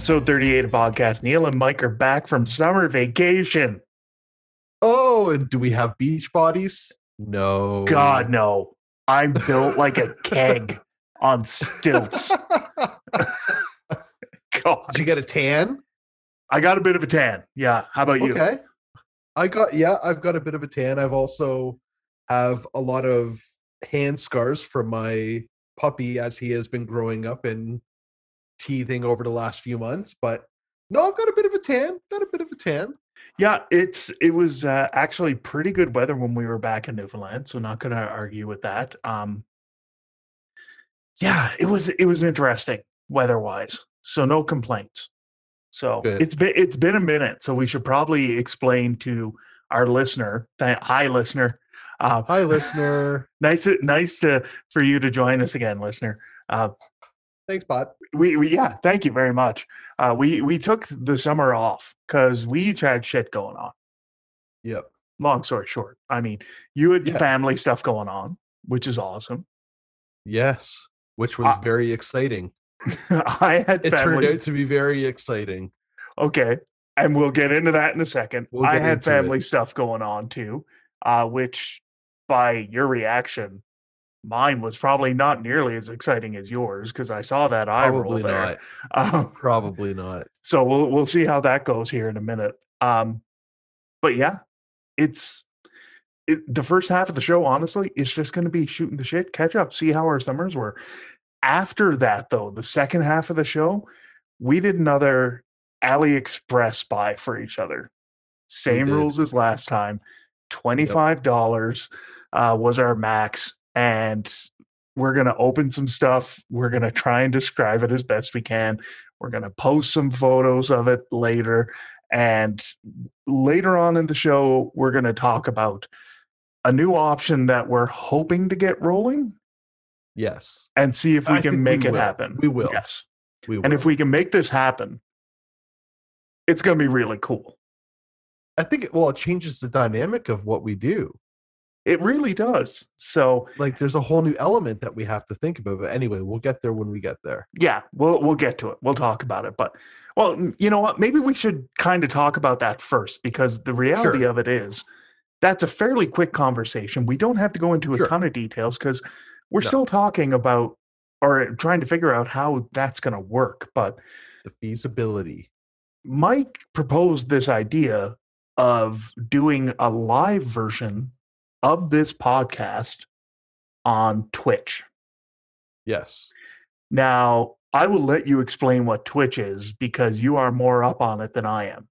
episode 38 of podcast. Neil and Mike are back from summer vacation. Oh, and do we have beach bodies? No. God, no. I'm built like a keg on stilts. God. Did you get a tan? I got a bit of a tan. Yeah. How about you? Okay. I got yeah, I've got a bit of a tan. I've also have a lot of hand scars from my puppy as he has been growing up and teething over the last few months. But no, I've got a bit of a tan. Got a bit of a tan. Yeah, it's it was uh, actually pretty good weather when we were back in Newfoundland, so not going to argue with that. Um, yeah, it was it was interesting weather-wise, so no complaints. So Good. it's been it's been a minute, so we should probably explain to our listener, th- hi listener, uh, Hi, listener. nice nice to for you to join us again, listener. Uh, Thanks, Bud. we, we yeah, thank you very much. Uh, we we took the summer off because we each had shit going on. Yep. long story short, I mean, you had Yeah. family stuff going on, which is awesome. Yes. Which was very exciting. I had family. It turned family. out to be very exciting. Okay. And we'll get into that in a second. We'll I had into it. family stuff going on too, uh, which by your reaction, mine was probably not nearly as exciting as yours because I saw that eye roll Probably there. not. Um, Probably not. so we'll we'll see how that goes here in a minute. Um, but yeah, it's it, the first half of the show. Honestly, it's just going to be shooting the shit, catch up, see how our summers were. After that, though, the second half of the show, we did another AliExpress buy for each other. Same rules as last time. Twenty five dollars uh, was our max, and we're gonna open some stuff. We're gonna try and describe it as best we can. We're going to post some photos of it later. And later on in the show, we're going to talk about a new option that we're hoping to get rolling Yes. and see if we I can think we make it will. happen. We will. Yes. We will. And if we can make this happen, it's going to be really cool. I think it, well, it changes the dynamic of what we do. It really does. So, Like there's a whole new element that we have to think about. But anyway, we'll get there when we get there. yeah, we'll we'll get to it. We'll talk about it. But well, you know what? Maybe we should kind of talk about that first because the reality Sure. of it is that's a fairly quick conversation. We don't have to go into a Sure. ton of details because we're No. still talking about or trying to figure out how that's going to work. But The feasibility. Mike proposed this idea of doing a live version of this podcast on Twitch. Yes. Now, I will let you explain what Twitch is because you are more up on it than I am.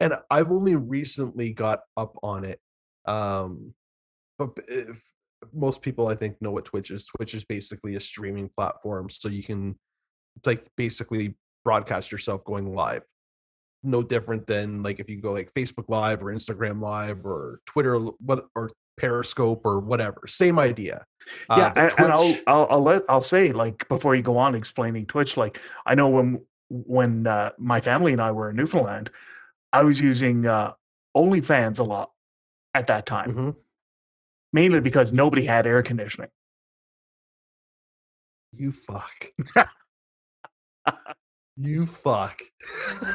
And I've only recently got up on it. Um, but if most people I think know what Twitch is. Twitch is basically a streaming platform, so you can it's like basically broadcast yourself going live. No different than like if you go like Facebook Live or Instagram Live or Twitter, what or Periscope or whatever. Same idea. Uh, yeah, but and, and I'll, I'll I'll let I'll say like before you go on explaining Twitch, like I know when when uh, my family and I were in Newfoundland, I was using uh, OnlyFans a lot at that time, Mhm. mainly because nobody had air conditioning. You fuck. you fuck.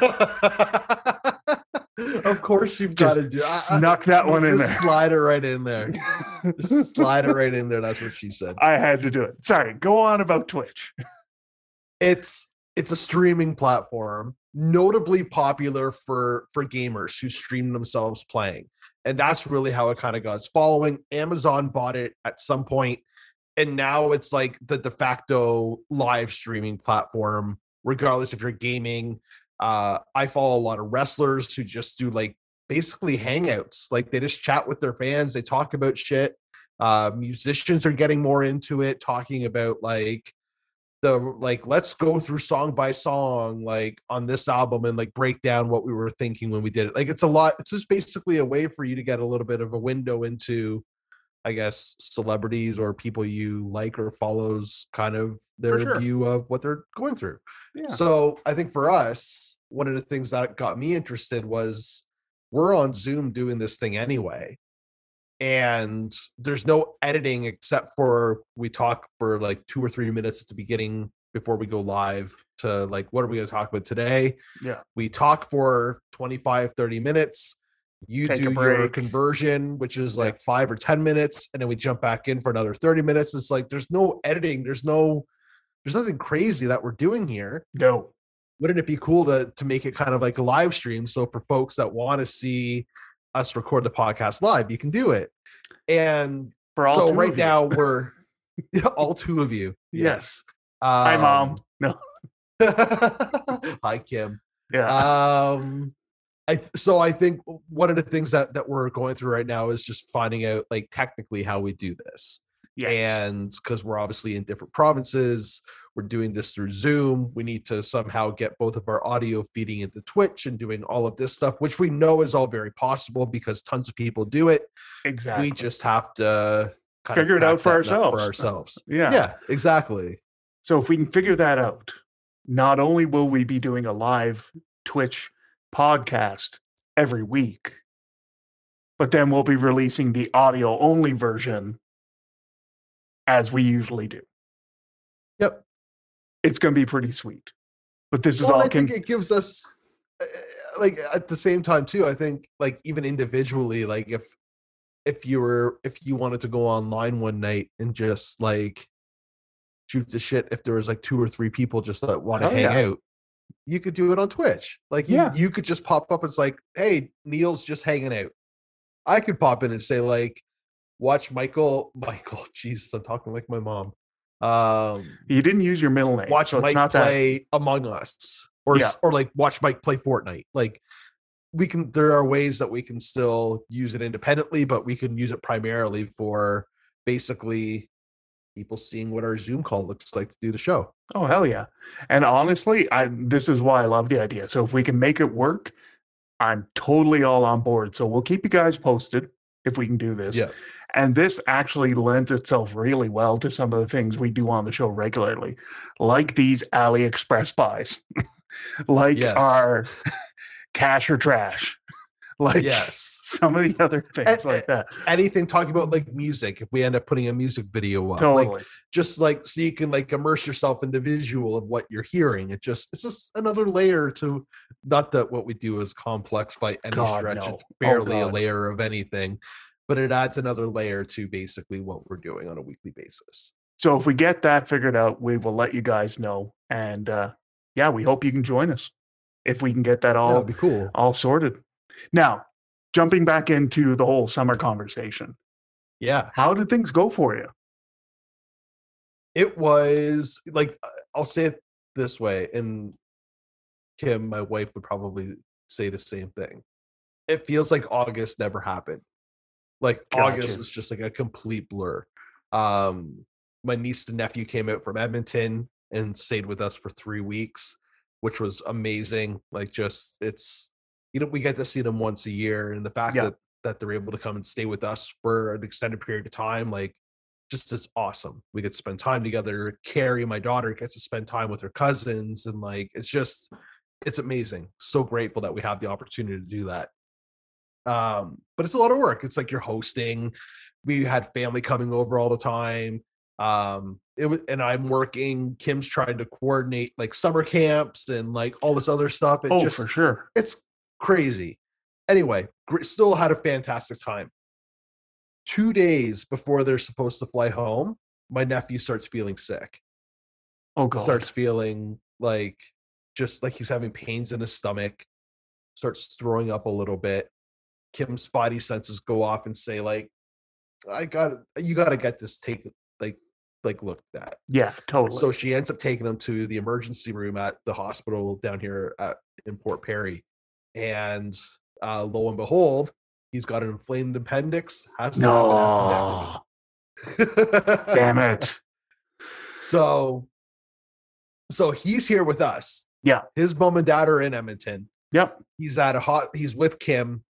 of course you've got to do. I- I- snuck that one in there. Slide it right in there. Slide it right in there. That's what she said. I had to do it. Sorry, go on about Twitch. It's it's a streaming platform, notably popular for for gamers who stream themselves playing, and that's really how it kind of got its following. Amazon bought it at some point, and now it's like the de facto live streaming platform, regardless if you're gaming. Uh, I follow a lot of wrestlers who just do like basically hangouts, like they just chat with their fans, they talk about shit. Uh, musicians are getting more into it, talking about like the like let's go through song by song like on this album and like break down what we were thinking when we did it like it's a lot it's just basically a way for you to get a little bit of a window into i guess celebrities or people you like or follows kind of their sure. view of what they're going through Yeah. so i think for us one of the things that got me interested was we're on zoom doing this thing anyway and there's no editing except for we talk for like two or three minutes at the beginning before we go live to like what are we going to talk about today Yeah. we talk for 25 30 minutes you Take a do your conversion which is Yeah. like five or 10 minutes and then we jump back in for another 30 minutes it's like there's no editing there's no there's nothing crazy that we're doing here No. wouldn't it be cool to to make it kind of like a live stream so for folks that want to see us record the podcast live you can do it and For all so right now we're all two of you Yes. um, Hi, mom. No. hi kim Yeah. um i so i think one of the things that that we're going through right now is just finding out like technically how we do this yes. and because we're obviously in different provinces we're doing this through zoom we need to somehow get both of our audio feeding into twitch and doing all of this stuff which we know is all very possible because tons of people do it exactly. we just have to kind of Figure it out for ourselves. for ourselves yeah. yeah exactly So if we can figure that out, not only will we be doing a live Twitch podcast every week, but then we'll be releasing the audio only version as we usually do. Yep. It's going to be pretty sweet. But this is all I can think it gives us uh, like at the same time too. I think like even individually, like if if you were if you wanted to go online one night and just like shoot the shit, if there was like two or three people just that want to Oh, hang yeah. out, you could do it on Twitch. Like you, Yeah. you could just pop up. It's like, hey, Neil's just hanging out. I could pop in and say like, watch Michael. Michael, Jesus, I'm talking like my mom. Um, you didn't use your middle name. watch so it's Mike not that play Among Us, or s- or like watch Mike play Fortnite. Like we can, there are ways that we can still use it independently, but we can use it primarily for basically people seeing what our Zoom call looks like to do the show. Oh hell yeah! And honestly, I this is why I love the idea. So if we can make it work, I'm totally all on board. So we'll keep you guys posted if we can do this. Yeah. And this actually lends itself really well to some of the things we do on the show regularly, like these AliExpress buys, like Yes. our cash or trash, like Yes. some of the other things like that. Anything talking about like music, if we end up putting a music video up, like Totally. just like so you can like immerse yourself in the visual of what you're hearing. It just it's just another layer to not that what we do is complex by any God, stretch. no. It's Oh, barely a layer of anything, but it adds another layer to basically what we're doing on a weekly basis. So if we get that figured out, we will let you guys know. And uh, yeah, we hope you can join us if we can get that all that'd be cool. all sorted. Now, jumping back into the whole summer conversation, Yeah. how did things go for you? It was like uh, I'll say it this way, and Kim, my wife, would probably say the same thing. It feels like August never happened. Like August was just like a complete blur. Um, my niece and nephew came out from Edmonton and stayed with us for three weeks, which was amazing. Like, just it's you know we get to see them once a year, and the fact Yeah. that that they're able to come and stay with us for an extended period of time, like just it's awesome. We get to spend time together. Carrie, my daughter, gets to spend time with her cousins, and like it's just it's amazing. So grateful that we have the opportunity to do that. Um, but it's a lot of work. It's like you're hosting. We had family coming over all the time. Um, it was, and I'm working. Kim's trying to coordinate like summer camps and like all this other stuff. It oh, just for sure. it's crazy. Anyway, still had a fantastic time. Two days before they're supposed to fly home, my nephew starts feeling sick. Oh god. Starts feeling like just like he's having pains in his stomach. Starts throwing up a little bit. Kim's spotty senses go off and say like, "I got you. Got to get this take like like looked at." yeah, totally. So she ends up taking him to the emergency room at the hospital down here at in Port Perry, and uh, lo and behold, he's got an inflamed appendix. Has to have an no. Damn it. So, so he's here with us. Yeah. his mom and dad are in Edmonton. Yep. He's at a hot. He's with Kim.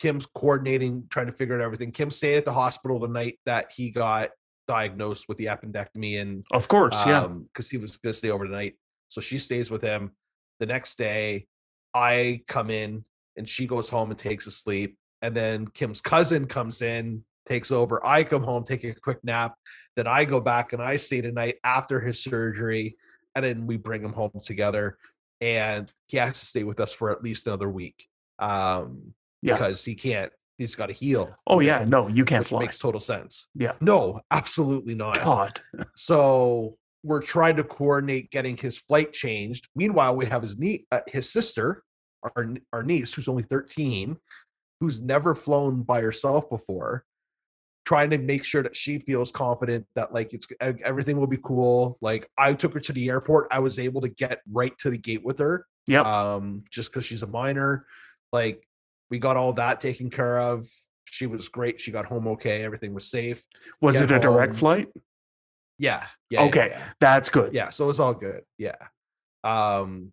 Kim's coordinating, trying to figure out everything. Kim stayed at the hospital the night that he got diagnosed with the appendectomy and Of course. Yeah. because he was going to stay over tonight. So she stays with him. The next day, I come in and she goes home and takes a sleep. And then Kim's cousin comes in, takes over. I come home, take a quick nap. Then I go back and I stay tonight after his surgery. and then we bring him home together, and he has to stay with us for at least another week, um, Yeah. because he can't. He's got to heal. Oh yeah, no, you can't which fly. makes total sense. Yeah. No, absolutely not. God. So we're trying to coordinate getting his flight changed. Meanwhile, we have his nie- uh, his sister, our our niece, who's only thirteen, who's never flown by herself before, trying to make sure that she feels confident that like it's everything will be cool. Like I took her to the airport, I was able to get right to the gate with her. Yep. Um, just because she's a minor, like we got all that taken care of. She was great. She got home okay. Everything was safe. Was get it a direct flight? Yeah. Yeah. yeah, Okay. yeah That's good. yeah so it's all good yeah um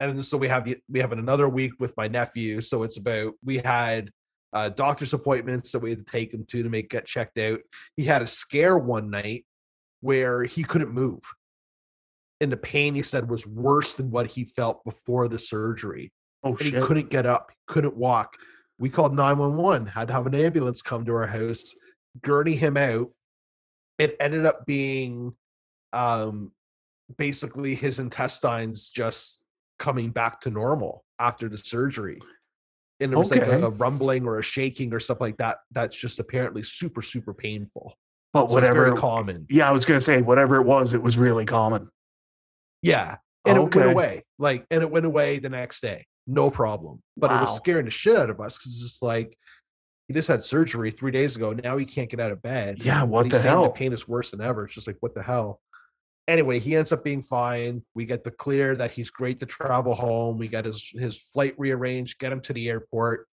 and so we have the we have another week with my nephew so it's about we had uh doctor's appointments that we had to take him to to make get checked out he had a scare one night where he couldn't move and the pain he said was worse than what he felt before the surgery Oh and he couldn't get up couldn't walk we called 911 had to have an ambulance come to our house gurney him out it ended up being um basically his intestines just coming back to normal after the surgery. And there was like a, a rumbling or a shaking or something like that that's just apparently super super painful. But So whatever. very common. yeah, I was gonna say whatever it was, it was really common. yeah and it went away like and it went away the next day no problem. But it was scaring the shit out of us because it's just like he just had surgery three days ago. Now he can't get out of bed. Yeah, what he's the hell? the pain is worse than ever. It's just like what the hell? Anyway he ends up being fine. We get the clear that he's great to travel home. We get his his flight rearranged get him to the airport.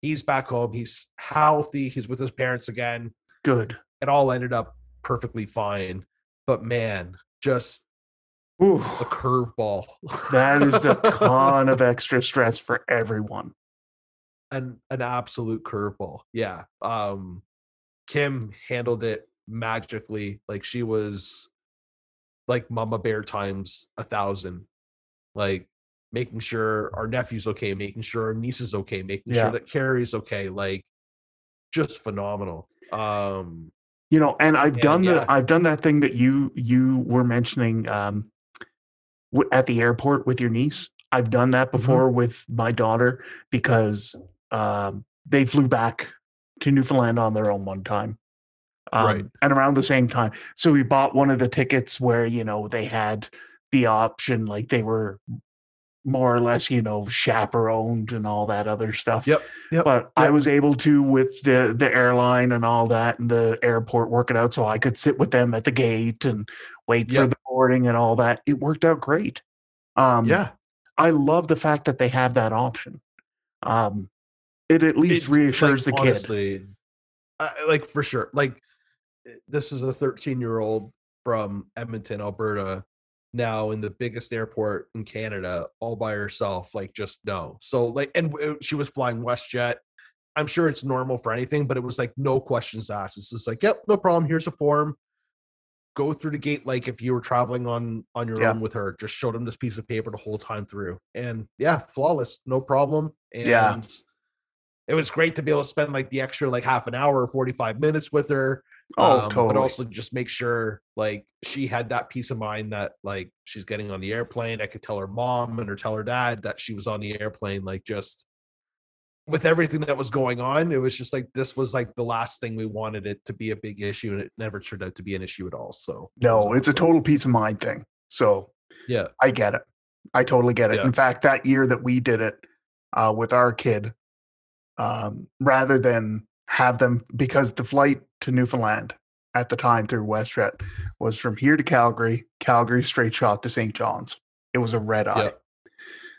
He's back home. He's healthy. He's with his parents again. Good. it all ended up perfectly fine. But man just Ooh, a curveball. That is a ton of extra stress for everyone. An an absolute curveball. Yeah. Um Kim handled it magically. Like she was like mama bear times a thousand. Like making sure our nephew's okay, making sure our niece is okay, making Yeah. sure that Carrie's okay. Like just phenomenal. Um you know and i've And done yeah. the i've done that thing that you you were mentioning um w- at the airport with your niece i've done that Mm-hmm. before with my daughter because um they flew back to newfoundland on their own one time um, Right. and around the same time. So we bought one of the tickets where you know they had the option like they were more or less you know chaperoned and all that other stuff. Yep, yep, but i was able to with the the airline and all that and the airport work it out so i could sit with them at the gate and wait for the boarding and all that. It worked out great. Um yeah. i love the fact that they have that option. Um it at least It- reassures like, the kid honestly, like for sure. Like eh, this is a 13 year old from Edmonton, Alberta, now in the biggest airport in Canada, all by herself. Like just no. So like, and she was flying WestJet. I'm sure it's normal for anything, but it was like no questions asked. It's just like, yep, no problem. Here's a form. Go through the gate like if you were traveling on on your Yeah. own with her. Just showed them this piece of paper the whole time through, and yeah, flawless, no problem. And Yeah. It was great to be able to spend like the extra like half an hour or 45 minutes with her oh um, totally but also just make sure like she had that peace of mind that like she's getting on the airplane i could tell her mom and or tell her dad that she was on the airplane like just with everything that was going on it was just like this was like the last thing we wanted it to be a big issue and it never turned out to be an issue at all so no it's a total peace of mind thing so yeah I get it. I totally get it. Yeah. In fact, that year that we did it uh, with our kid, um, rather than have them, because the flight to Newfoundland at the time through WestJet was from here to Calgary, Calgary straight shot to St. John's. It was a red eye. Yep.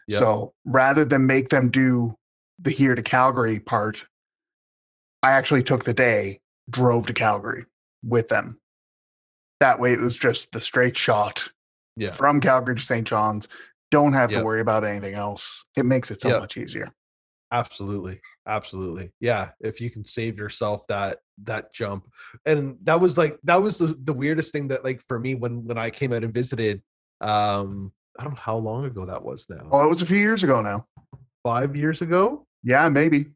Yep. So rather than make them do the here to Calgary part, I actually took the day, drove to Calgary with them. That way it was just the straight shot yeah from Calgary to St. John's. Don't have Yep. to worry about anything else. It makes it so much easier. Absolutely absolutely yeah if you can save yourself that that jump and that was like that was the, the weirdest thing that like for me when when i came out and visited um i don't know how long ago that was now Oh, it was a few years ago now. five years ago Yeah, maybe.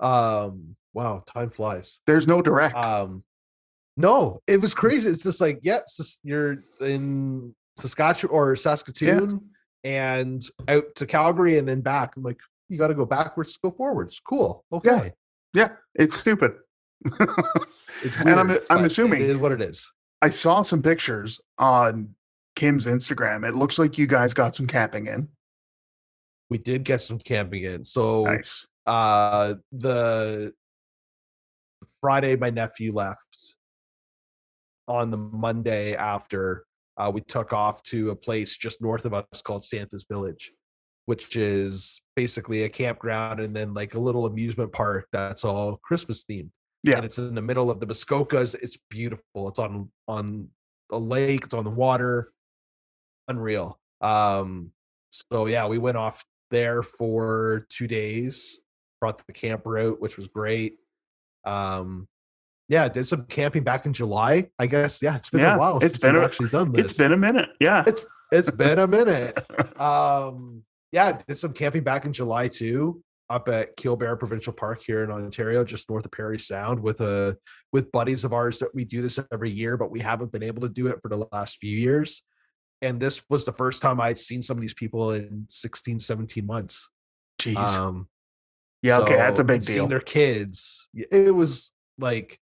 um wow time flies There's no direct. um no it was crazy it's just like yeah just you're in Saskatchewan or Saskatoon and out to Calgary and then back. I'm like, you got to go backwards, to go forwards. Cool. Okay. Yeah, it's stupid. It's And I'm- I'm assuming- it is what it is. I saw some pictures on Kim's Instagram. It looks like you guys got some camping in. We did get some camping in. So Nice. uh the Friday my nephew left. On the Monday after, uh, we took off to a place just north of us called Santa's Village, which is basically a campground and then like a little amusement park that's all Christmas themed. Yeah. And it's in the middle of the Muskokas. It's beautiful. It's on on a lake, it's on the water. Unreal. Um, so yeah, we went off there for two days, brought the camper out, which was great. Um, yeah, did some camping back in July. I guess. Yeah, it's been Yeah, a while. it's been a- actually done this. It's been a minute. Yeah. it's it's been a minute. Um, yeah, did some camping back in July too, up at Killbear Provincial Park here in Ontario, just north of Parry Sound, with a with buddies of ours that we do this every year, but we haven't been able to do it for the last few years. And this was the first time I'd seen some of these people in 16, 17 months. Jeez. Um, yeah. Okay. That's a big deal. Seeing their kids, it was like,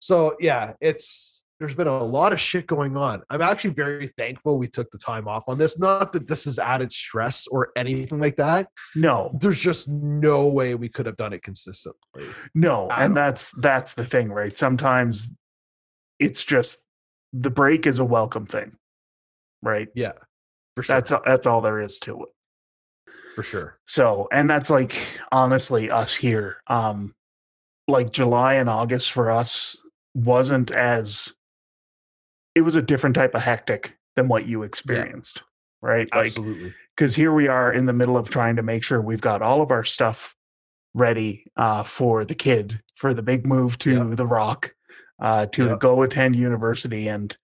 so yeah, it's there's been a lot of shit going on. I'm actually very thankful we took the time off on this. Not that this is added stress or anything like that. No, There's just no way we could have done it consistently. no. And that's that's the thing, right? Sometimes it's just the break is a welcome thing. Right. Yeah, for sure. That's that's all there is to it. for sure. So, and that's like honestly us here. Um like July and August for us wasn't as it was a different type of hectic than what you experienced. Right? Like Absolutely. because here we are in the middle of trying to make sure we've got all of our stuff ready uh, for the kid for the big move to the rock uh, to go attend university and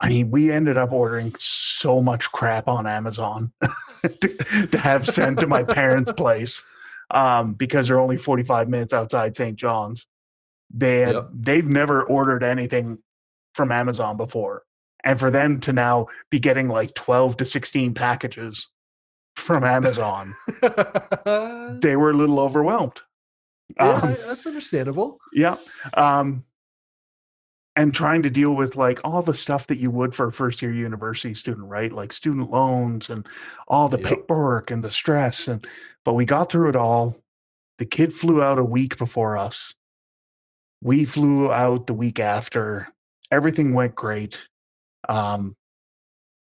i mean we ended up ordering so much crap on amazon to, to have sent to my parents place um, because they're only 45 minutes outside st john's they had, Yep. they've never ordered anything from amazon before and for them to now be getting like 12 to 16 packages from Amazon, they were a little overwhelmed. Um, that's understandable. yeah. Um, and trying to deal with like all the stuff that you would for a first year university student, right? Like student loans and all the Yep. paperwork and the stress. And but we got through it all. The kid flew out a week before us. We flew out the week after. Everything went great. Um,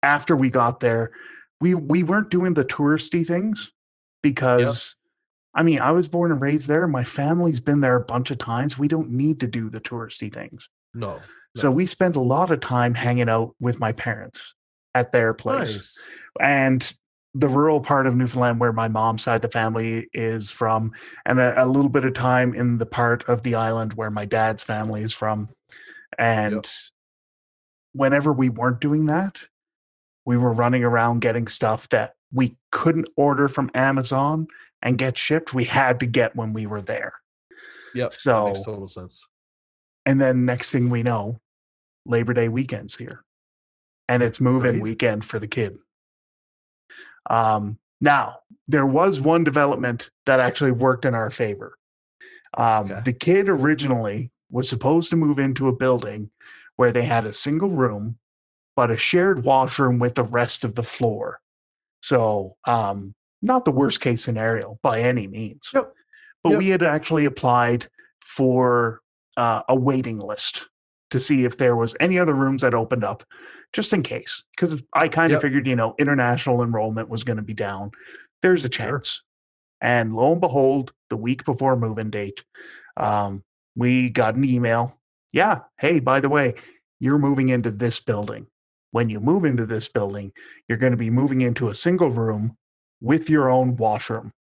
after we got there, we we weren't doing the touristy things because I mean, I was born and raised there. My family's been there a bunch of times. We don't need to do the touristy things. No. So we spent a lot of time hanging out with my parents at their place. Nice. And the rural part of Newfoundland where my mom's side of the family is from, and a, a little bit of time in the part of the island where my dad's family is from. And whenever we weren't doing that, we were running around getting stuff that we couldn't order from Amazon and get shipped. We had to get when we were there. Yep. So- makes total sense. And then next thing we know, Labor Day weekend's here. And it's move-in Right. weekend for the kid. Um, now, there was one development that actually worked in our favor. Um, Okay. The kid originally was supposed to move into a building where they had a single room, but a shared washroom with the rest of the floor. So, um, not the worst case scenario by any means. Yep. But Yep. we had actually applied for uh, a waiting list to see if there was any other rooms that opened up just in case because i kind of Yep. figured you know international enrollment was going to be down there's a Sure. chance and lo and behold the week before move-in date um, we got an email yeah hey by the way you're moving into this building when you move into this building you're going to be moving into a single room with your own washroom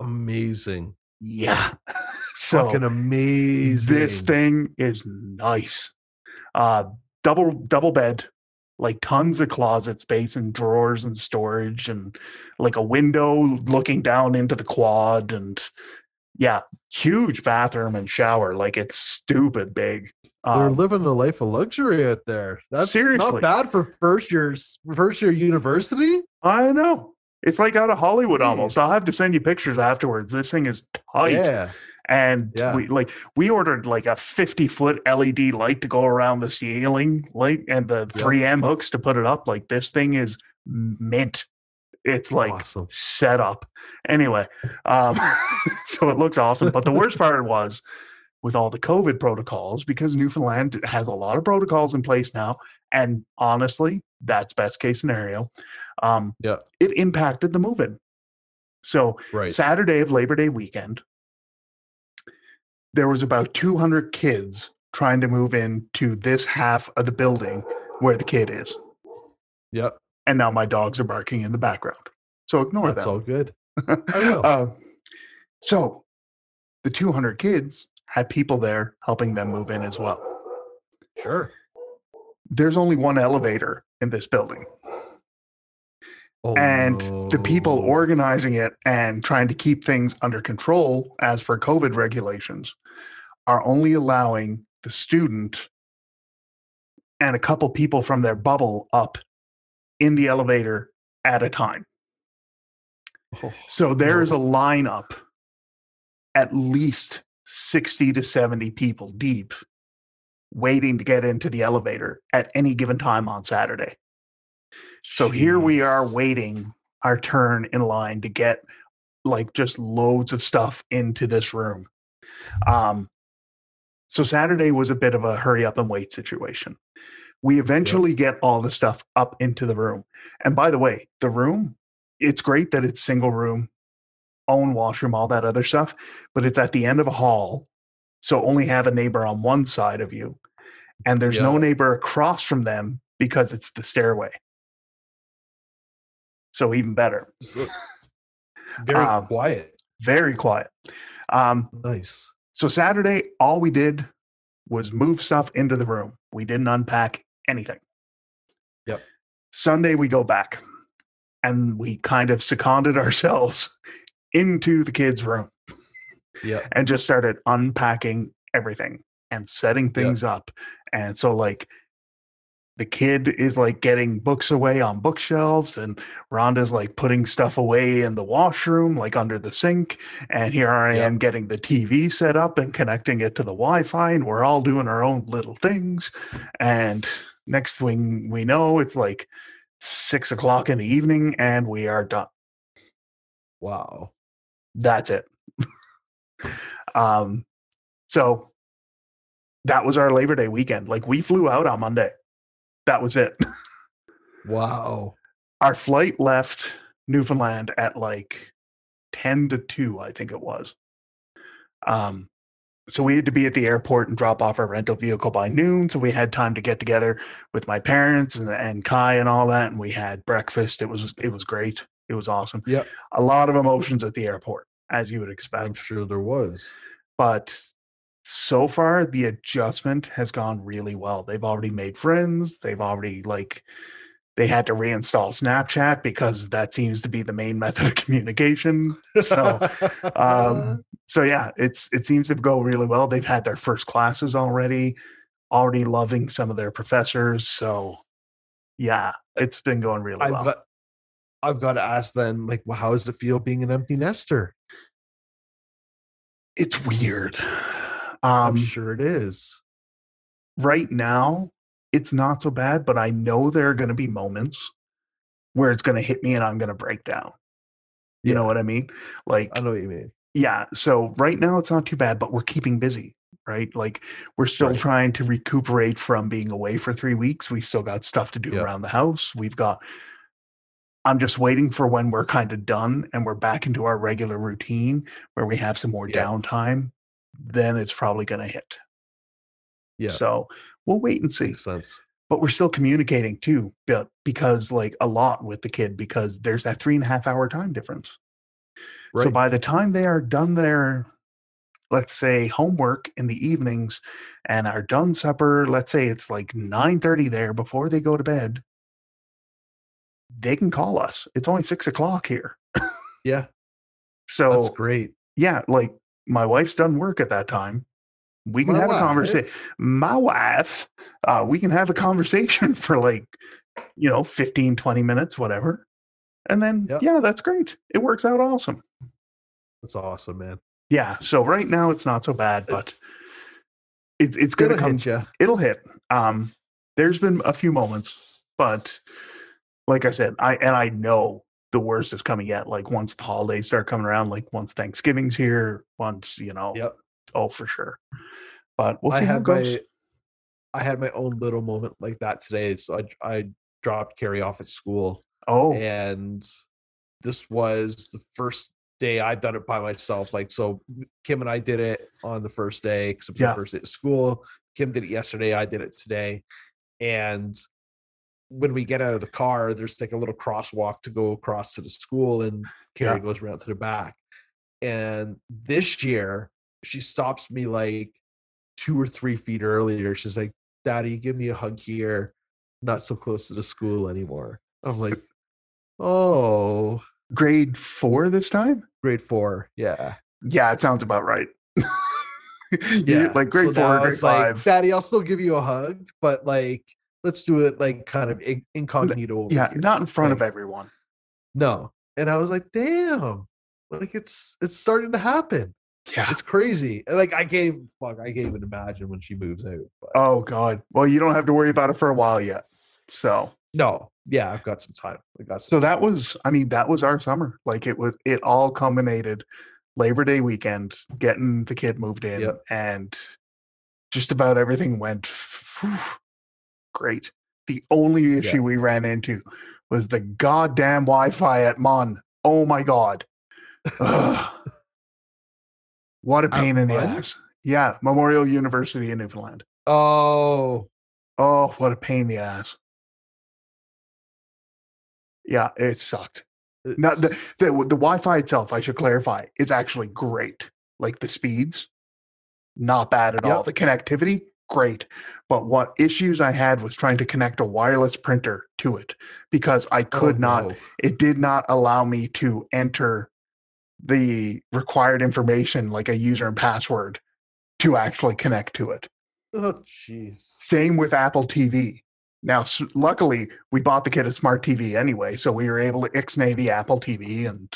Amazing. yeah so Fucking amazing. this thing is nice. Uh double double bed, like tons of closet space and drawers and storage and like a window looking down into the quad and yeah, huge bathroom and shower. Like it's stupid big. They're Um, living a life of luxury out there. That's Seriously. not bad for first years, first year university. I know. It's like out of Hollywood Jeez. almost. I'll have to send you pictures afterwards. This thing is tight. Yeah, And Yeah. we like we ordered like a 50 foot LED light to go around the ceiling light and the 3M hooks to put it up. Like this thing is mint. It's like awesome. set up. Anyway, um, so it looks awesome. But the worst part was with all the COVID protocols, because Newfoundland has a lot of protocols in place now. And honestly, that's best case scenario. Um, Yeah. It impacted the moving. So Right. Saturday of Labor Day weekend, there was about 200 kids trying to move in to this half of the building where the kid is. Yep. And now my dogs are barking in the background. So ignore That's them. all good. I will. Uh, so the 200 kids had people there helping them move in as well. Sure. There's only one elevator in this building. Oh, and the people organizing it and trying to keep things under control as for COVID regulations are only allowing the student and a couple people from their bubble up in the elevator at a time. Oh, So there is a lineup at least 60 to 70 people deep waiting to get into the elevator at any given time on Saturday. So here we are waiting our turn in line to get like just loads of stuff into this room. Um, so Saturday was a bit of a hurry up and wait situation. We eventually get all the stuff up into the room. And by the way, the room, it's great that it's single room, own washroom, all that other stuff, but it's at the end of a hall. So only have a neighbor on one side of you. And there's no neighbor across from them because it's the stairway. So even better. Very Um, quiet. Very quiet. Um, Nice. so Saturday, all we did was move stuff into the room. We didn't unpack anything. Yep. Sunday, we go back and we kind of seconded ourselves into the kids' room Yeah. and just started unpacking everything and setting things up. And so, like, the kid is like getting books away on bookshelves, and Rhonda's like putting stuff away in the washroom, like under the sink. And here I Yeah. am getting the TV set up and connecting it to the Wi Fi, and we're all doing our own little things. And next thing we know, it's like six o'clock in the evening, and we are done. Wow. That's it. um, so that was our Labor Day weekend. Like we flew out on Monday. That was it. Wow. Our flight left Newfoundland at like 10 to 2, I think it was. Um, so we had to be at the airport and drop off our rental vehicle by noon. So we had time to get together with my parents and, and Kai and all that. And we had breakfast. It was it was great. It was awesome. Yep. A lot of emotions at the airport, as you would expect. I'm sure there was. but so far the adjustment has gone really well they've already made friends they've already like they had to reinstall snapchat because that seems to be the main method of communication. So um so yeah it's it seems to go really well. They've had their first classes already already loving some of their professors. So yeah it's been going really I've well. got, I've got to ask then, like, well, how does it feel being an empty nester? it's weird. I'm um sure it is. right now it's not so bad but i know there are going to be moments where it's going to hit me and i'm going to break down you know what i mean like I know what you mean. yeah so right now it's not too bad but we're keeping busy right like we're still Right. trying to recuperate from being away for three weeks we've still got stuff to do Yeah. around the house we've got i'm just waiting for when we're kind of done and we're back into our regular routine where we have some more Yeah. downtime then it's probably going to hit Yeah. so we'll wait and see Makes sense. but we're still communicating too but because like a lot with the kid because there's that three and a half hour time difference Right. so by the time they are done their let's say homework in the evenings and are done supper let's say it's like 9.30 there before they go to bed they can call us it's only six o'clock here Yeah. so That's great. yeah like my wife's done work at that time We can My have a wife. conversation. My wife, uh, we can have a conversation for like, you know, 15, 20 minutes, whatever. And then, Yep. yeah, that's great. It works out awesome. That's awesome, man. Yeah. So right now it's not so bad, but it, it's going to come hit ya. it'll hit. Um, there's been a few moments, but like I said, I and I know the worst is coming yet. Like once the holidays start coming around, like once Thanksgiving's here, once you know, Yep. Oh for sure. But we'll I how it had goes. my I had my own little moment like that today. So I I dropped Carrie off at school, oh, and this was the first day I've done it by myself. Like so, Kim and I did it on the first day because it was Yeah. the first day at school. Kim did it yesterday. I did it today, and when we get out of the car, there's like a little crosswalk to go across to the school, and Carrie Yeah. goes around to the back. And this year, she stops me like two or three feet earlier. She's like, Daddy, give me a hug here. Not so close to the school anymore. I'm like, Oh, grade four this time. grade four. Yeah. Yeah, it sounds about right. Yeah. like grade So four, grade it's like, five. Daddy, I'll still give you a hug, but like, let's do it like kind of incognito. yeah, here." not in front of everyone. No. And I was like, damn. Like it's it's starting to happen. Yeah. It's crazy. Like I can't fuck, I can't even imagine when she moves out. But Oh God. Well, you don't have to worry about it for a while yet. So no, yeah, I've got some time. I got so some that was i mean that was our summer like it was it all culminated labor day weekend getting the kid moved in Yep. and just about everything went phew, great the only issue we ran into was the goddamn wi-fi at MUN oh my god Ugh. What a pain in the MUN? ass yeah memorial university in newfoundland Oh, oh what a pain in the ass yeah it sucked Not the, the the Wi-Fi itself, I should clarify, is actually great. Like the speeds, not bad at all. The connectivity, great. But what issues I had was trying to connect a wireless printer to it because I oh, could not. no. It did not allow me to enter the required information, like a user and password, to actually connect to it. Oh, jeez. Same with Apple TV. Now, s- luckily, we bought the kid a smart TV anyway, so we were able to ixnay the Apple TV and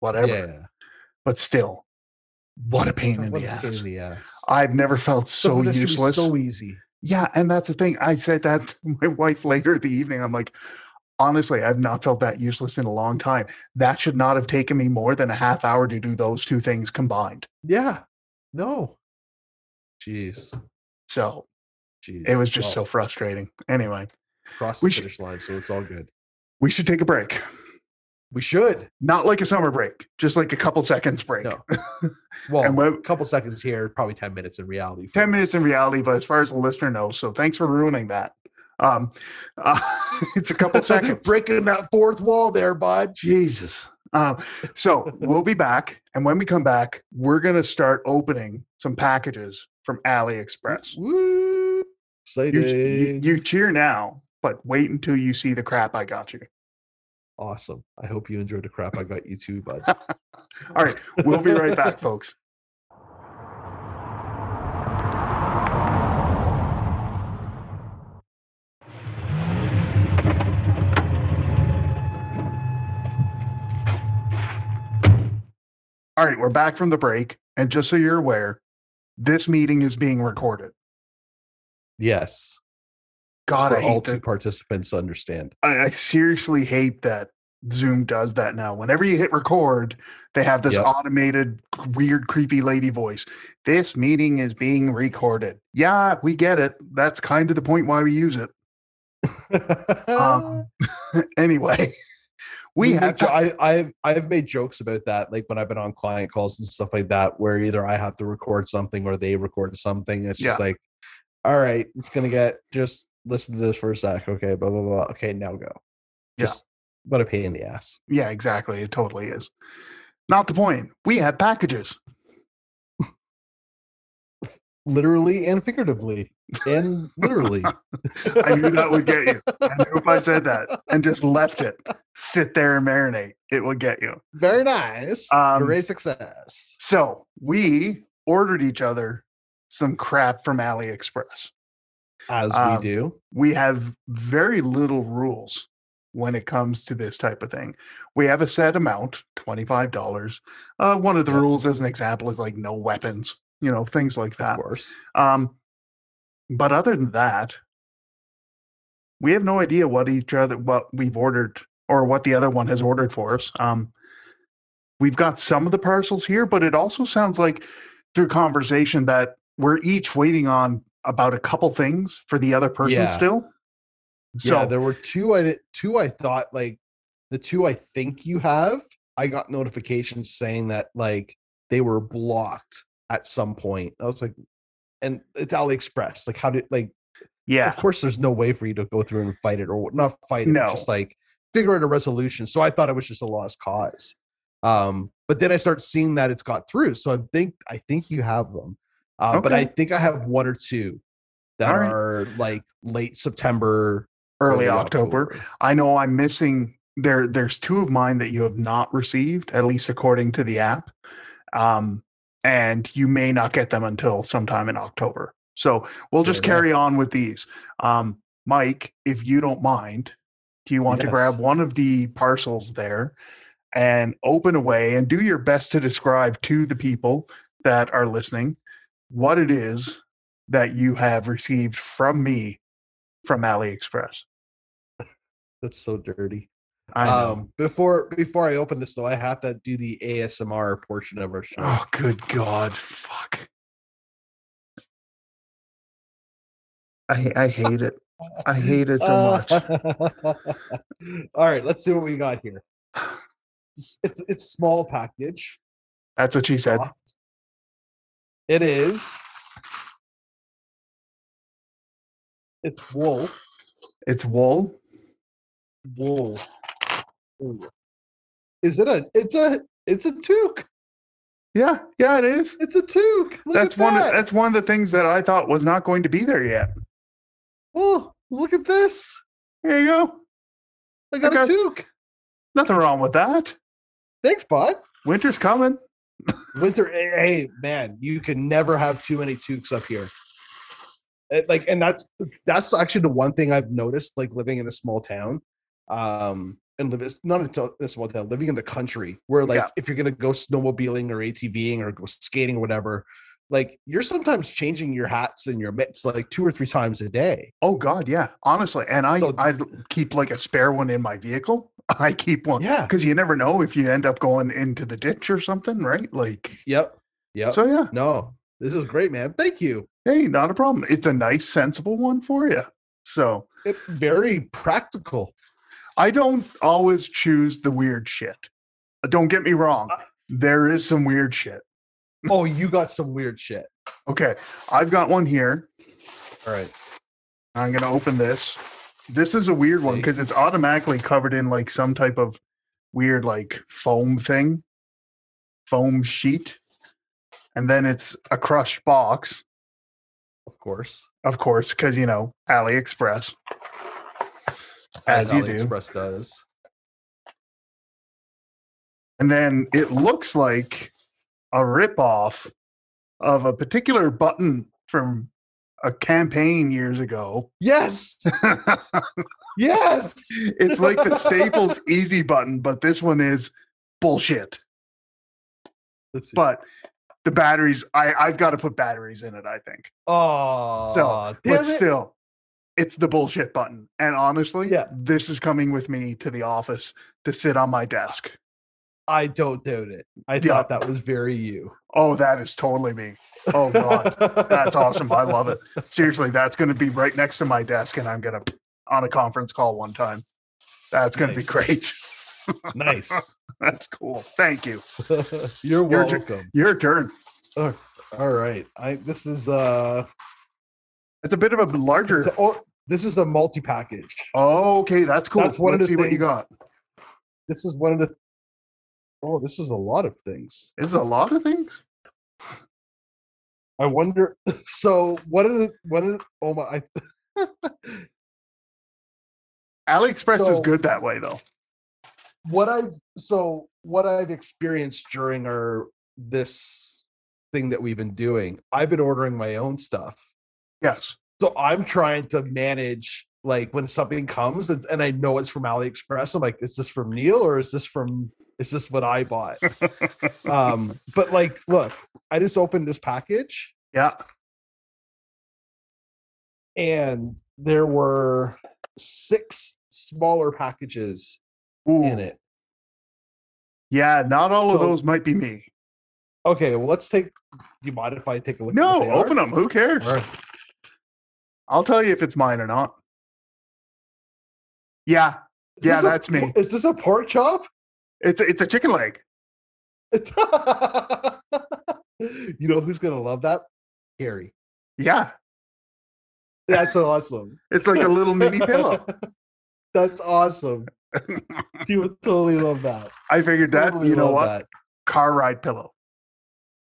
whatever. Yeah. But still, what a pain in What the a pain ass. in the ass. I've never felt so Something that should be useless. So easy. yeah, and that's the thing. I said that to my wife later in the evening. I'm like, honestly, I've not felt that useless in a long time. That should not have taken me more than a half hour to do those two things combined. Yeah. No. Jeez. So Jeez. it was just so frustrating. Anyway, cross the finish line, so it's all good. we should take a break. We should. Not like a summer break, just like a couple seconds break. No. Well, when- a couple seconds here, probably 10 minutes in reality. 10 us. minutes in reality, but as far as the listener knows, so thanks for ruining that. Um, uh, it's a couple seconds. Breaking that fourth wall there, bud. Jesus. Um, so we'll be back. And when we come back, we're going to start opening some packages from AliExpress. Woo! You, you cheer now, but wait until you see the crap I got you. awesome. I hope you enjoyed the crap I got you too, bud. All right. We'll be right back, folks. All right, we're back from the break. And just so you're aware, this meeting is being recorded. yes. God, For I all hate two that. participants understand. I, I seriously hate that Zoom does that now. Whenever you hit record, they have this Yep. automated, weird, creepy lady voice. This meeting is being recorded. Yeah, we get it. That's kind of the point why we use it. Um, anyway, we have jo- I, I've I've made jokes about that, like when I've been on client calls and stuff like that, where either I have to record something or they record something. It's just Yeah. like, all right, it's gonna get just listen to this for a sec. Okay, blah blah blah. Okay, now go. Yeah. Just what a pain in the ass. yeah, exactly. It totally is. Not the point. We have packages. Literally and figuratively. And literally. I knew that would get you. I knew if I said that and just left it, sit there and marinate, it would get you. Very nice. Um, Great success. So we ordered each other some crap from AliExpress. As Um, we do. We have very little rules when it comes to this type of thing. We have a set amount, $25. Uh, one of the rules, as an example, is like no weapons, you know, things like that. Of course. Um, but other than that, we have no idea what each other what we've ordered or what the other one has ordered for us. Um, we've got some of the parcels here, but it also sounds like through conversation that we're each waiting on about a couple things for the other person Yeah. still. So yeah, there were two I did two I thought like the two I think you have. I got notifications saying that like they were blocked at some point. I was like, and it's AliExpress. Like, how did like? yeah, Of course, there's no way for you to go through and fight it or not fight it. No. just like figure out a resolution. So I thought it was just a lost cause. Um, but then I start seeing that it's got through. So I think I think you have them. Uh, but I think I have one or two that right. are like late September, early October. I know I'm missing there. There's two of mine that you have not received, at least according to the app. Um, and you may not get them until sometime in October. So we'll just enough. carry on with these. Um, Mike, if you don't mind, do you want to grab one of the parcels there and open away and do your best to describe to the people that are listening what it is that you have received from me from AliExpress? That's so dirty. Um, before before I open this though, I have to do the ASMR portion of our show. Oh, good God. Fuck. I, I hate it. I hate it so much. All right, let's see what we got here. It's it's, it's small package. That's what she said. It is. It's wool. It's wool. Wool. Is it a? It's a. It's a toque. Yeah, yeah, it is. It's a toque. Look that's at one. that. Of, that's one of the things that I thought was not going to be there yet. Oh, look at this. There you go. I got a toque. Nothing wrong with that. Thanks, bud. Winter's coming. Winter, hey, hey, man, you can never have too many toques up here. It- like, and that's that's actually the one thing I've noticed, like living in a small town, um, and live not in a- a small town, living in the country, where like Yeah. if you're gonna go snowmobiling or ATVing or go skating or whatever, like you're sometimes changing your hats and your mitts like two or three times a day. Oh God, yeah. Honestly, and I So- I keep like a spare one in my vehicle. I keep one Yeah. because you never know if you end up going into the ditch or something, right? Like, Yep. Yep. so yeah. no, this is great, man. Thank you. Hey, not a problem. It's a nice, sensible one for you. So It, very practical. I don't always choose the weird shit. Uh, Don't get me wrong. Uh There is some weird shit. Oh, you got some weird shit. Okay. I've got one here. All right. I'm going to open this. This is a weird one because it's automatically covered in like some type of weird, like foam thing, foam sheet. And then it's a crushed box, Of course. of course, because, you know, AliExpress. As you do. AliExpress does. And then it looks like a ripoff of a particular button from a campaign years ago. Yes. Yes. it's like the Staples easy button, but this one is bullshit. But the batteries, I, I've got to put batteries in it, I think. oh, So, but it. still, it's the bullshit button. And honestly, Yeah. this is coming with me to the office to sit on my desk. I don't doubt it. I Yeah. thought that was very you. Oh, that is totally me. Oh, God. That's awesome. I love it. Seriously, that's going to be right next to my desk, and I'm going to on a conference call one time. That's going to be great. Nice. That's cool. Thank you. You're Your welcome. Your turn. All right. I this is uh It's a bit of a larger. oh, this is a multi-package. Oh, okay, that's cool. That's one Let's the see what you got. This is one of the Oh, this is a lot of things. Is it a lot of things? I wonder so what are the what are oh my I, AliExpress is good that way, though. what I've so what I've experienced during our this thing that we've been doing. I've been ordering my own stuff. Yes. So I'm trying to manage like when something comes and, and I know it's from AliExpress. I'm like, is this from Neil or is this from is this what I bought? um, but like, look, I just opened this package yeah. and there were six smaller packages Ooh. in it. Yeah, not all of those might be me. Okay, well, let's take. You mind if I take a look? No, open them. Who cares? I'll tell you if it's mine or not. Yeah, Is Yeah, this a- that's me. Is this a pork chop? it's it's a chicken leg. You know who's gonna love that? Harry. Yeah, That's awesome. it's like a little mini pillow. That's awesome. He would totally love that. I figured that. Totally you know what? that. Car ride pillow.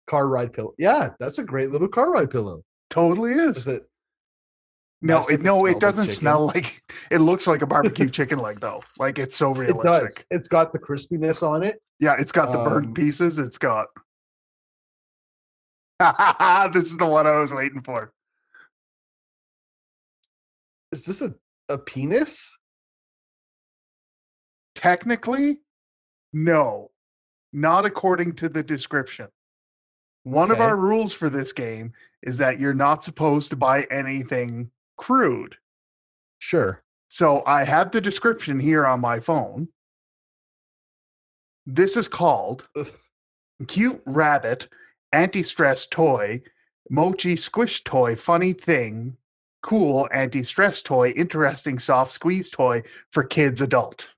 Car ride pillow. Yeah, that's a great little car ride pillow. Totally is. Is it? No, it no, it doesn't chicken. smell like. It looks like a barbecue chicken leg though. Like it's so realistic. It does. It's got the crispiness on it. Yeah, it's got the burnt Um, pieces. It's got. this is the one I was waiting for. Is this a, a penis? Technically, no, not according to the description. One of our rules for this game is that you're not supposed to buy anything crude. Sure. So I have the description here on my phone. This is called Cute Rabbit Anti Stress Toy, Mochi Squish Toy, Funny Thing, Cool Anti Stress Toy, Interesting Soft Squeeze Toy for Kids Adult.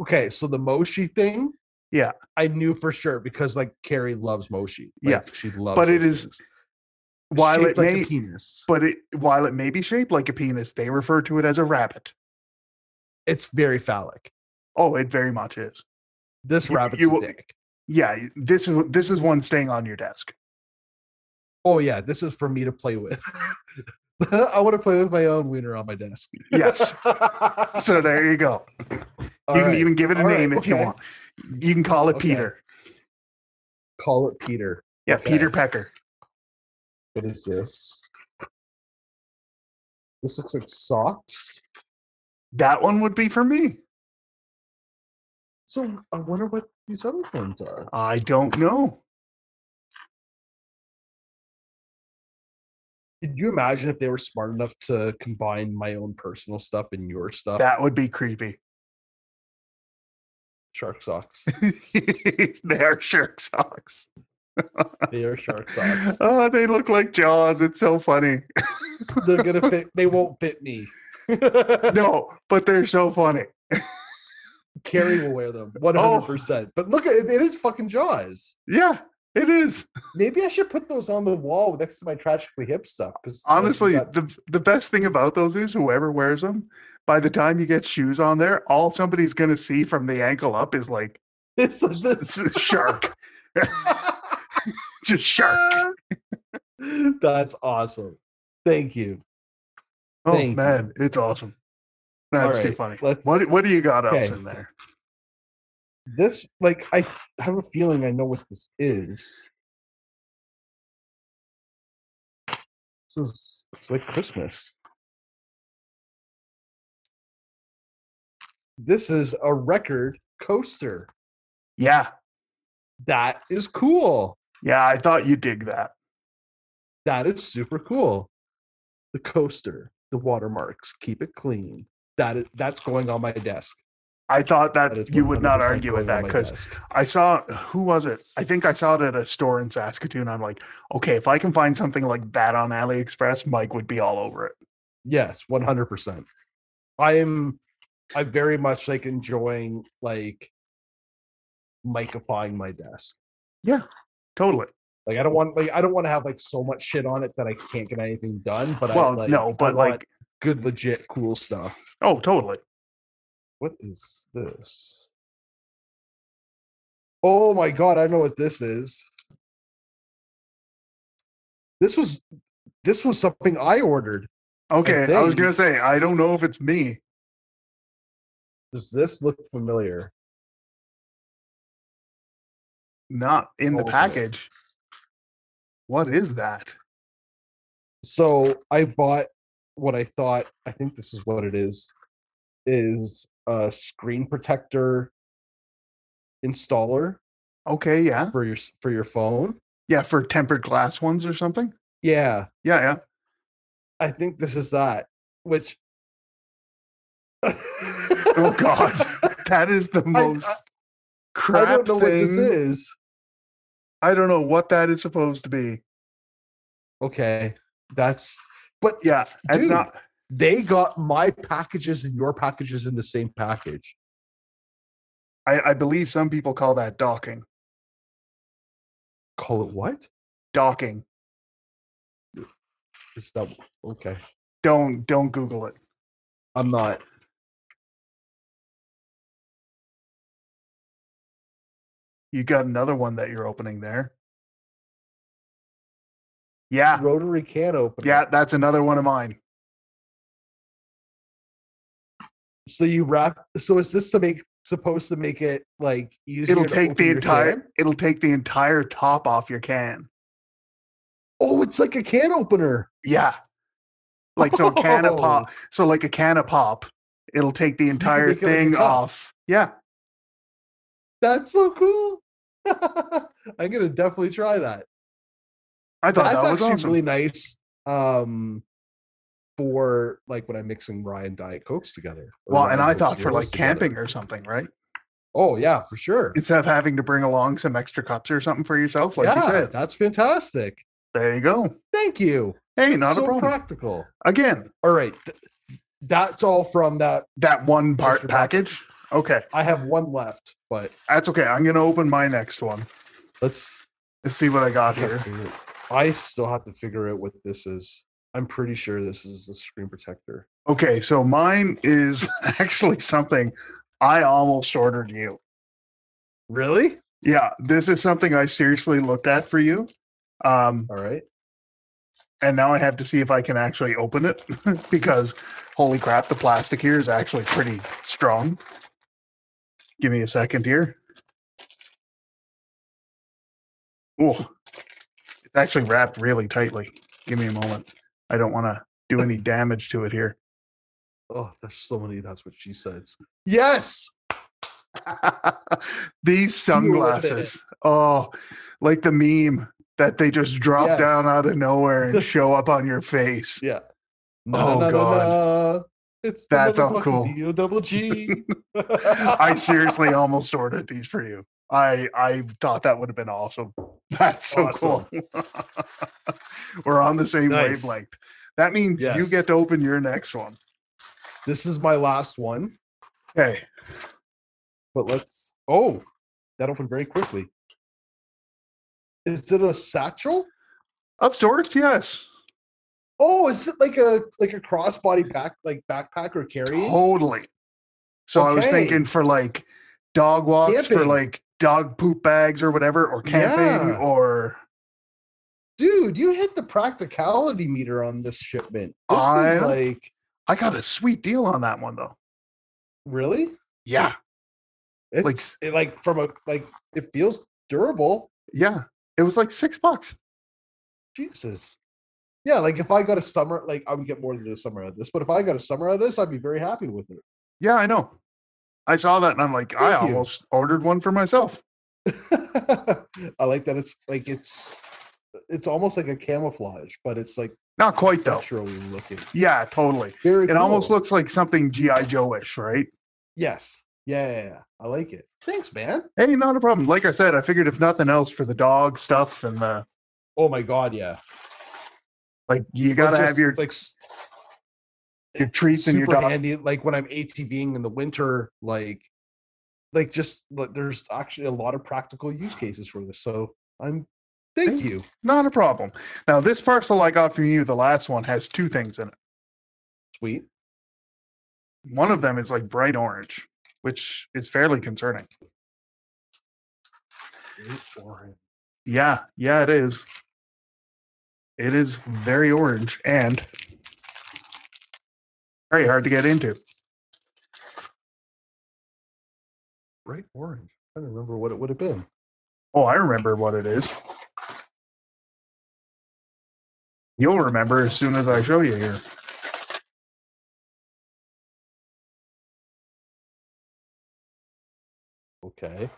Okay, so the Mochi thing, Yeah. I knew for sure because like Carrie loves Mochi. Yeah, she loves. but it is- things. While it like may, penis, but it while it may be shaped like a penis, they refer to it as a rabbit. it's very phallic. Oh, it very much is. This You- rabbit's you a dick. Yeah, this is this is one staying on your desk. Oh yeah, this is for me to play with. I want to play with my own wiener on my desk. Yes. So there you go. All you can even give it a all right, name if you want. You can call it Okay. Peter. Call it Peter. Yeah, Okay. Peter Pecker. What is this? This looks like socks. That one would be for me. So I wonder what these other ones are. I don't know. Could you imagine if they were smart enough to combine my own personal stuff and your stuff? That would be creepy. shark socks. they are shark socks. they are shark socks. Oh, they look like Jaws. It's so funny. They're gonna fit. They won't fit me. No, but they're so funny. Carrie will wear them 100. percent But look it. It is fucking Jaws. Yeah, it is. Maybe I should put those on the wall next to my Tragically Hip stuff. Because Honestly, the the best thing about those is whoever wears them, by the time you get shoes on there, all somebody's gonna see from the ankle up is like it's like this. it's a shark. Just shark. That's awesome. Thank you. Oh Thank you. man, it's awesome. That's too funny. What what do you got else in there? This, like, I have a feeling I know what this is. This is it's like Christmas. This is a record coaster. Yeah. That is cool. Yeah, I thought you'd dig that. That is super cool. The coaster, the watermarks, keep it clean. That is that's going on my desk. I thought that, That you would not argue with that because. I saw who was it? I think I saw it at a store in Saskatoon. I'm like, okay, if I can find something like that on AliExpress, Mike would be all over it. Yes, one hundred percent. I am. I very much like enjoying like micifying my desk. Totally. Like I don't want like I don't want to have like so much shit on it that I can't get anything done. But I well, like, no, but like, good, legit, cool stuff. oh, totally. What is this? Oh my god, I know what this is. This was this was something I ordered. Okay, I was gonna say I don't know if it's me. Does this look familiar? Not in the oh, Okay. package. What is that? So I bought what I thought. I think this is what it is. Is a screen protector installer Okay, yeah. for your for your phone. Yeah, for tempered glass ones or something. Yeah, Yeah, yeah. I think this is that. Which. Oh god. that is the I- most I don't know thing. what this is. I don't know what that is supposed to be. Okay, that's. But Yeah, it's Dude. not they got my packages and your packages in the same package. I, I believe some people call that docking. Call it what? Docking. Is that okay? Don't don't Google it. I'm not. You got another one that you're opening there. Yeah, Rotary can opener. yeah, that's another one of mine. So you wrap. So is this to make supposed to make it like easier? It'll take the entire can? it'll take the entire top off your can. Oh, it's like a can opener. Yeah. Like so a can of pop. Oh. So like a can of pop, it'll take the entire make it like a thing off. Yeah. That's so cool. I'm gonna definitely try that. I thought That's that was actually awesome. really nice. Um, for like when I'm mixing rye and diet cokes together. well, and I thought for like together. camping or something, right? Oh yeah, for sure. Instead of having to bring along some extra cups or something for yourself, like yeah, you said. that's fantastic. There you go. Thank you. Hey, not so a problem. practical. Again, All right, th- that's all from that. that one part box. package. Okay. I have one left, but That's okay. I'm gonna open my next one. let's. Let's see what I got here. I still have to figure out what this is. I'm pretty sure this is the screen protector. Okay, so mine is actually something I almost ordered you. Really? Yeah, this is something I seriously looked at for you. Um, All right. and now I have to see if I can actually open it because holy crap, the plastic here is actually pretty strong. Give me a second here. Oh, it's actually wrapped really tightly. Give me a moment. I don't want to do any damage to it here. Oh, there's so many. That's what she says. Yes. These sunglasses. Oh, like the meme that they just drop Yes. down out of nowhere and show up on your face. Yeah. Oh, God. It's That's all cool. D-O double G. I seriously almost ordered these for you. I I thought that would have been awesome. That's so cool. We're on the same Nice. wavelength. That means you get to open your next one. This is my last one, Okay. but let's. Oh, that opened very quickly. Is it a satchel? Of sorts, yes. Oh, is it like a like a crossbody back like backpack or carry? Totally. So I was thinking for like dog walks, for like dog poop bags or whatever, or camping, Yeah. or Dude, you hit the practicality meter on this shipment. This I is like I got a sweet deal on that one though. really. Yeah. It's Like- like like from a like it feels durable. Yeah. It was like six bucks. Jesus. Yeah, like if I got a summer, like I would get more than a summer out of this, but if I got a summer out of this, I'd be very happy with it. Yeah, I know. I saw that and I'm like, I you. almost ordered one for myself. I like that it's like it's it's almost like a camouflage, but it's like Not quite though. naturally looking. Yeah, totally. Very It almost looks like something G.I. Joe-ish, right? yes. Yeah, yeah, yeah. I like it. Thanks, man. Hey, not a problem. Like I said, I figured if nothing else for the dog stuff and the Oh my god, yeah. Like you gotta have your like your treats and your dog. handy like when i'm atving in the winter like like just like, there's actually a lot of practical use cases for this so i'm thank Thank you Not a problem. Now, this parcel I got from you, the last one, has two things in it. sweet One of them is like bright orange, which is fairly concerning. Orange. Yeah, yeah, it is. It is very orange and very hard to get into. bright orange i don't remember what it would have been Oh, I remember what it is. You'll remember as soon as I show you here. Okay.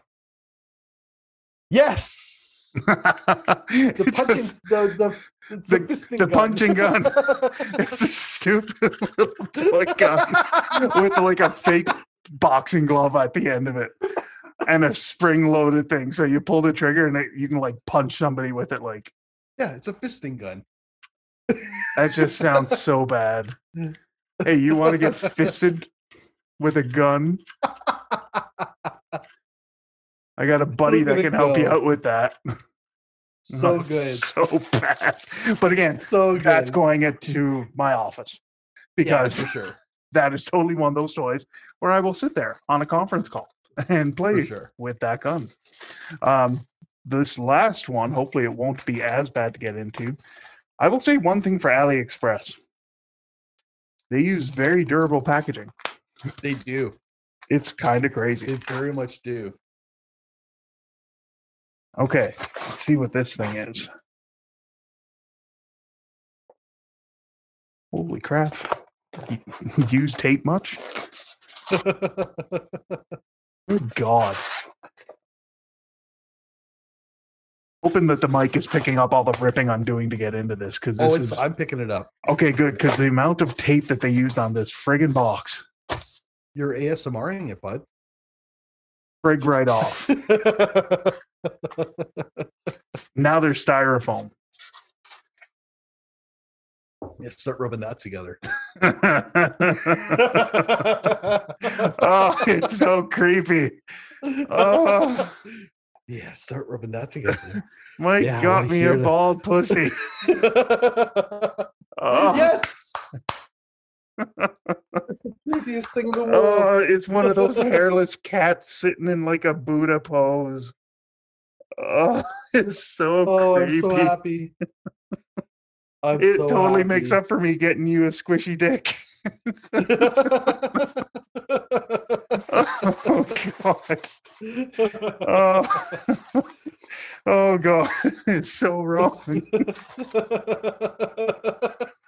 Yes. The punching, just- the the the- the gun. punching gun. it's a stupid little toy gun with like a fake boxing glove at the end of it and a spring loaded thing. So you pull the trigger and it, you can like punch somebody with it. Like yeah, it's a fisting gun. that just sounds so bad. Hey, you want to get fisted with a gun? I got a buddy that can help you out with that. So Oh, good. So bad. But again, So good. that's going into my office because for sure. that is totally one of those toys where I will sit there on a conference call and play sure. with that gun. Um, this last one, hopefully, it won't be as bad to get into. I will say one thing for AliExpress they use very durable packaging. They do. It's kind of crazy. They very much do. Okay, let's see what this thing is. Holy crap. Use tape much? Good God. Hoping that the mic is picking up all the ripping I'm doing to get into this because oh, this it's, is I'm picking it up. okay. Good because the amount of tape that they used on this friggin' box, You're ASMRing it, bud. Frig right off. now they're styrofoam. Oh, yeah, start rubbing that together. oh, it's so creepy. Oh. Yeah, start rubbing that together. Mike Yeah, got me a that. bald pussy. Oh. Yes. That's the creepiest thing in the world. Oh, it's one of those hairless cats sitting in like a Buddha pose. Oh, it's so oh, I'm so happy. I'm it so totally makes up for me getting you a squishy dick. oh god. Oh, oh god. It's so wrong. Got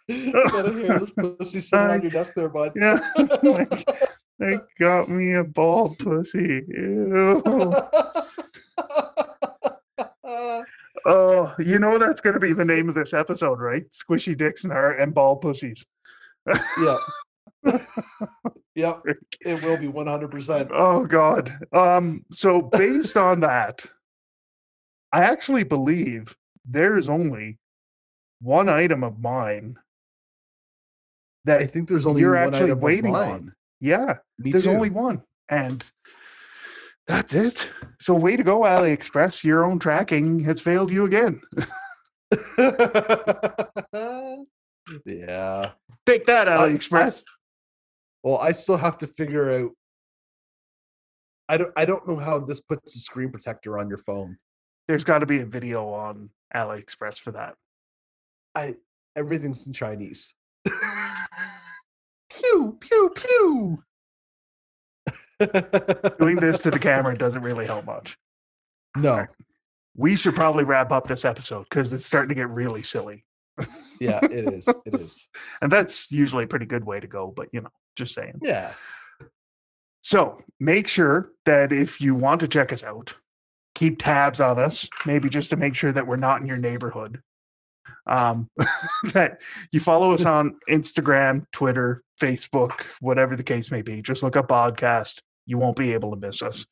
a hairless pussy sitting on your desk there, bud. Yeah. like, they got me a bald pussy. Ew. Oh, you know that's going to be the name of this episode, right? Squishy dicks and, and bald pussies. yeah. yep. It will be 100%. Oh God. Um. So based on that, I actually believe there is only one item of mine that I think there's only you're one actually waiting on. Yeah, Me there's too. only one, and that's it. So way to go, AliExpress. Your own tracking has failed you again. yeah. Take that, AliExpress. Well, I still have to figure out. I don't. I don't know how this puts a screen protector on your phone. There's got to be a video on AliExpress for that. I everything's in Chinese. pew pew pew. Doing this to the camera doesn't really help much. No. We should probably wrap up this episode because it's starting to get really silly. Yeah, it is. It is. And that's usually a pretty good way to go, but you know, just saying. Yeah. So make sure that if you want to check us out, keep tabs on us, maybe just to make sure that we're not in your neighborhood. Um, that you follow us on Instagram, Twitter, Facebook, whatever the case may be. Just look up podcast. You won't be able to miss us.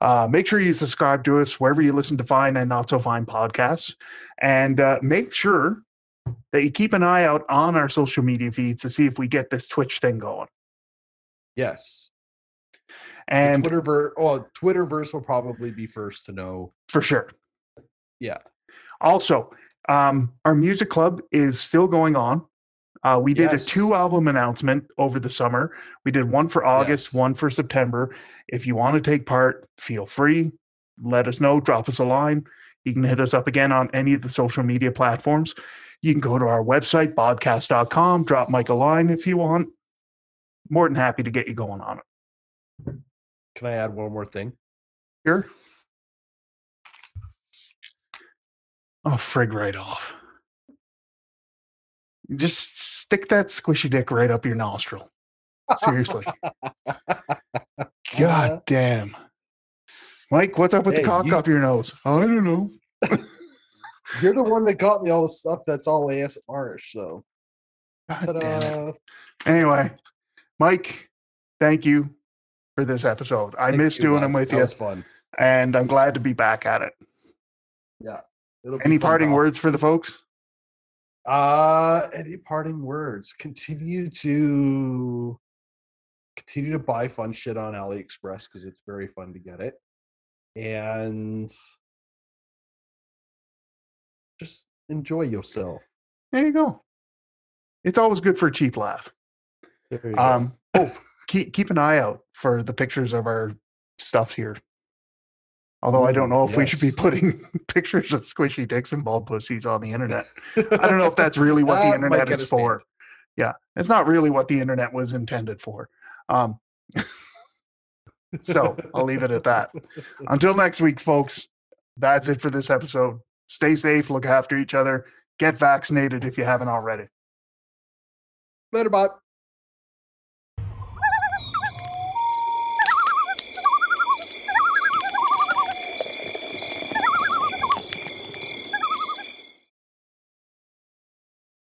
Uh, make sure you subscribe to us wherever you listen to fine and not so fine podcasts. And uh, make sure that you keep an eye out on our social media feeds to see if we get this Twitch thing going. Yes. And Twitterverse. Oh, Twitterverse will probably be first to know. for sure. Yeah. Also, um, our music club is still going on. Uh, we did Yes. a two album announcement over the summer. We did one for August, Yes. one for September. If you want to take part, feel free. Let us know. Drop us a line. You can hit us up again on any of the social media platforms. You can go to our website, podcast.com, drop Mike a line if you want. More than happy to get you going on it. Can I add one more thing? Sure. Oh, frig right off. Just stick that squishy dick right up your nostril. Seriously. God damn. Mike, what's up with Hey, the cock you- up your nose? I don't know. You're the one that got me all the stuff that's all ASMR-ish, so God damn it. Anyway, Mike, thank you for this episode. I Thank miss you, doing them with That you, was fun. and I'm glad to be back at it. It'll Any parting Doc. words for the folks? Uh any parting words? Continue to continue to buy fun shit on AliExpress because it's very fun to get it. And just enjoy yourself. There you go. It's always good for a cheap laugh. There you go. Um, oh, keep keep an eye out for the pictures of our stuff here. Although I don't know if we should be putting pictures of squishy dicks and bald pussies on the internet. I don't know if that's really what the internet is for. Yeah, it's not really what the internet was intended for. Um, so I'll leave it at that. Until next week, folks. That's it for this episode. Stay safe, look after each other, get vaccinated if you haven't already. Later, bot.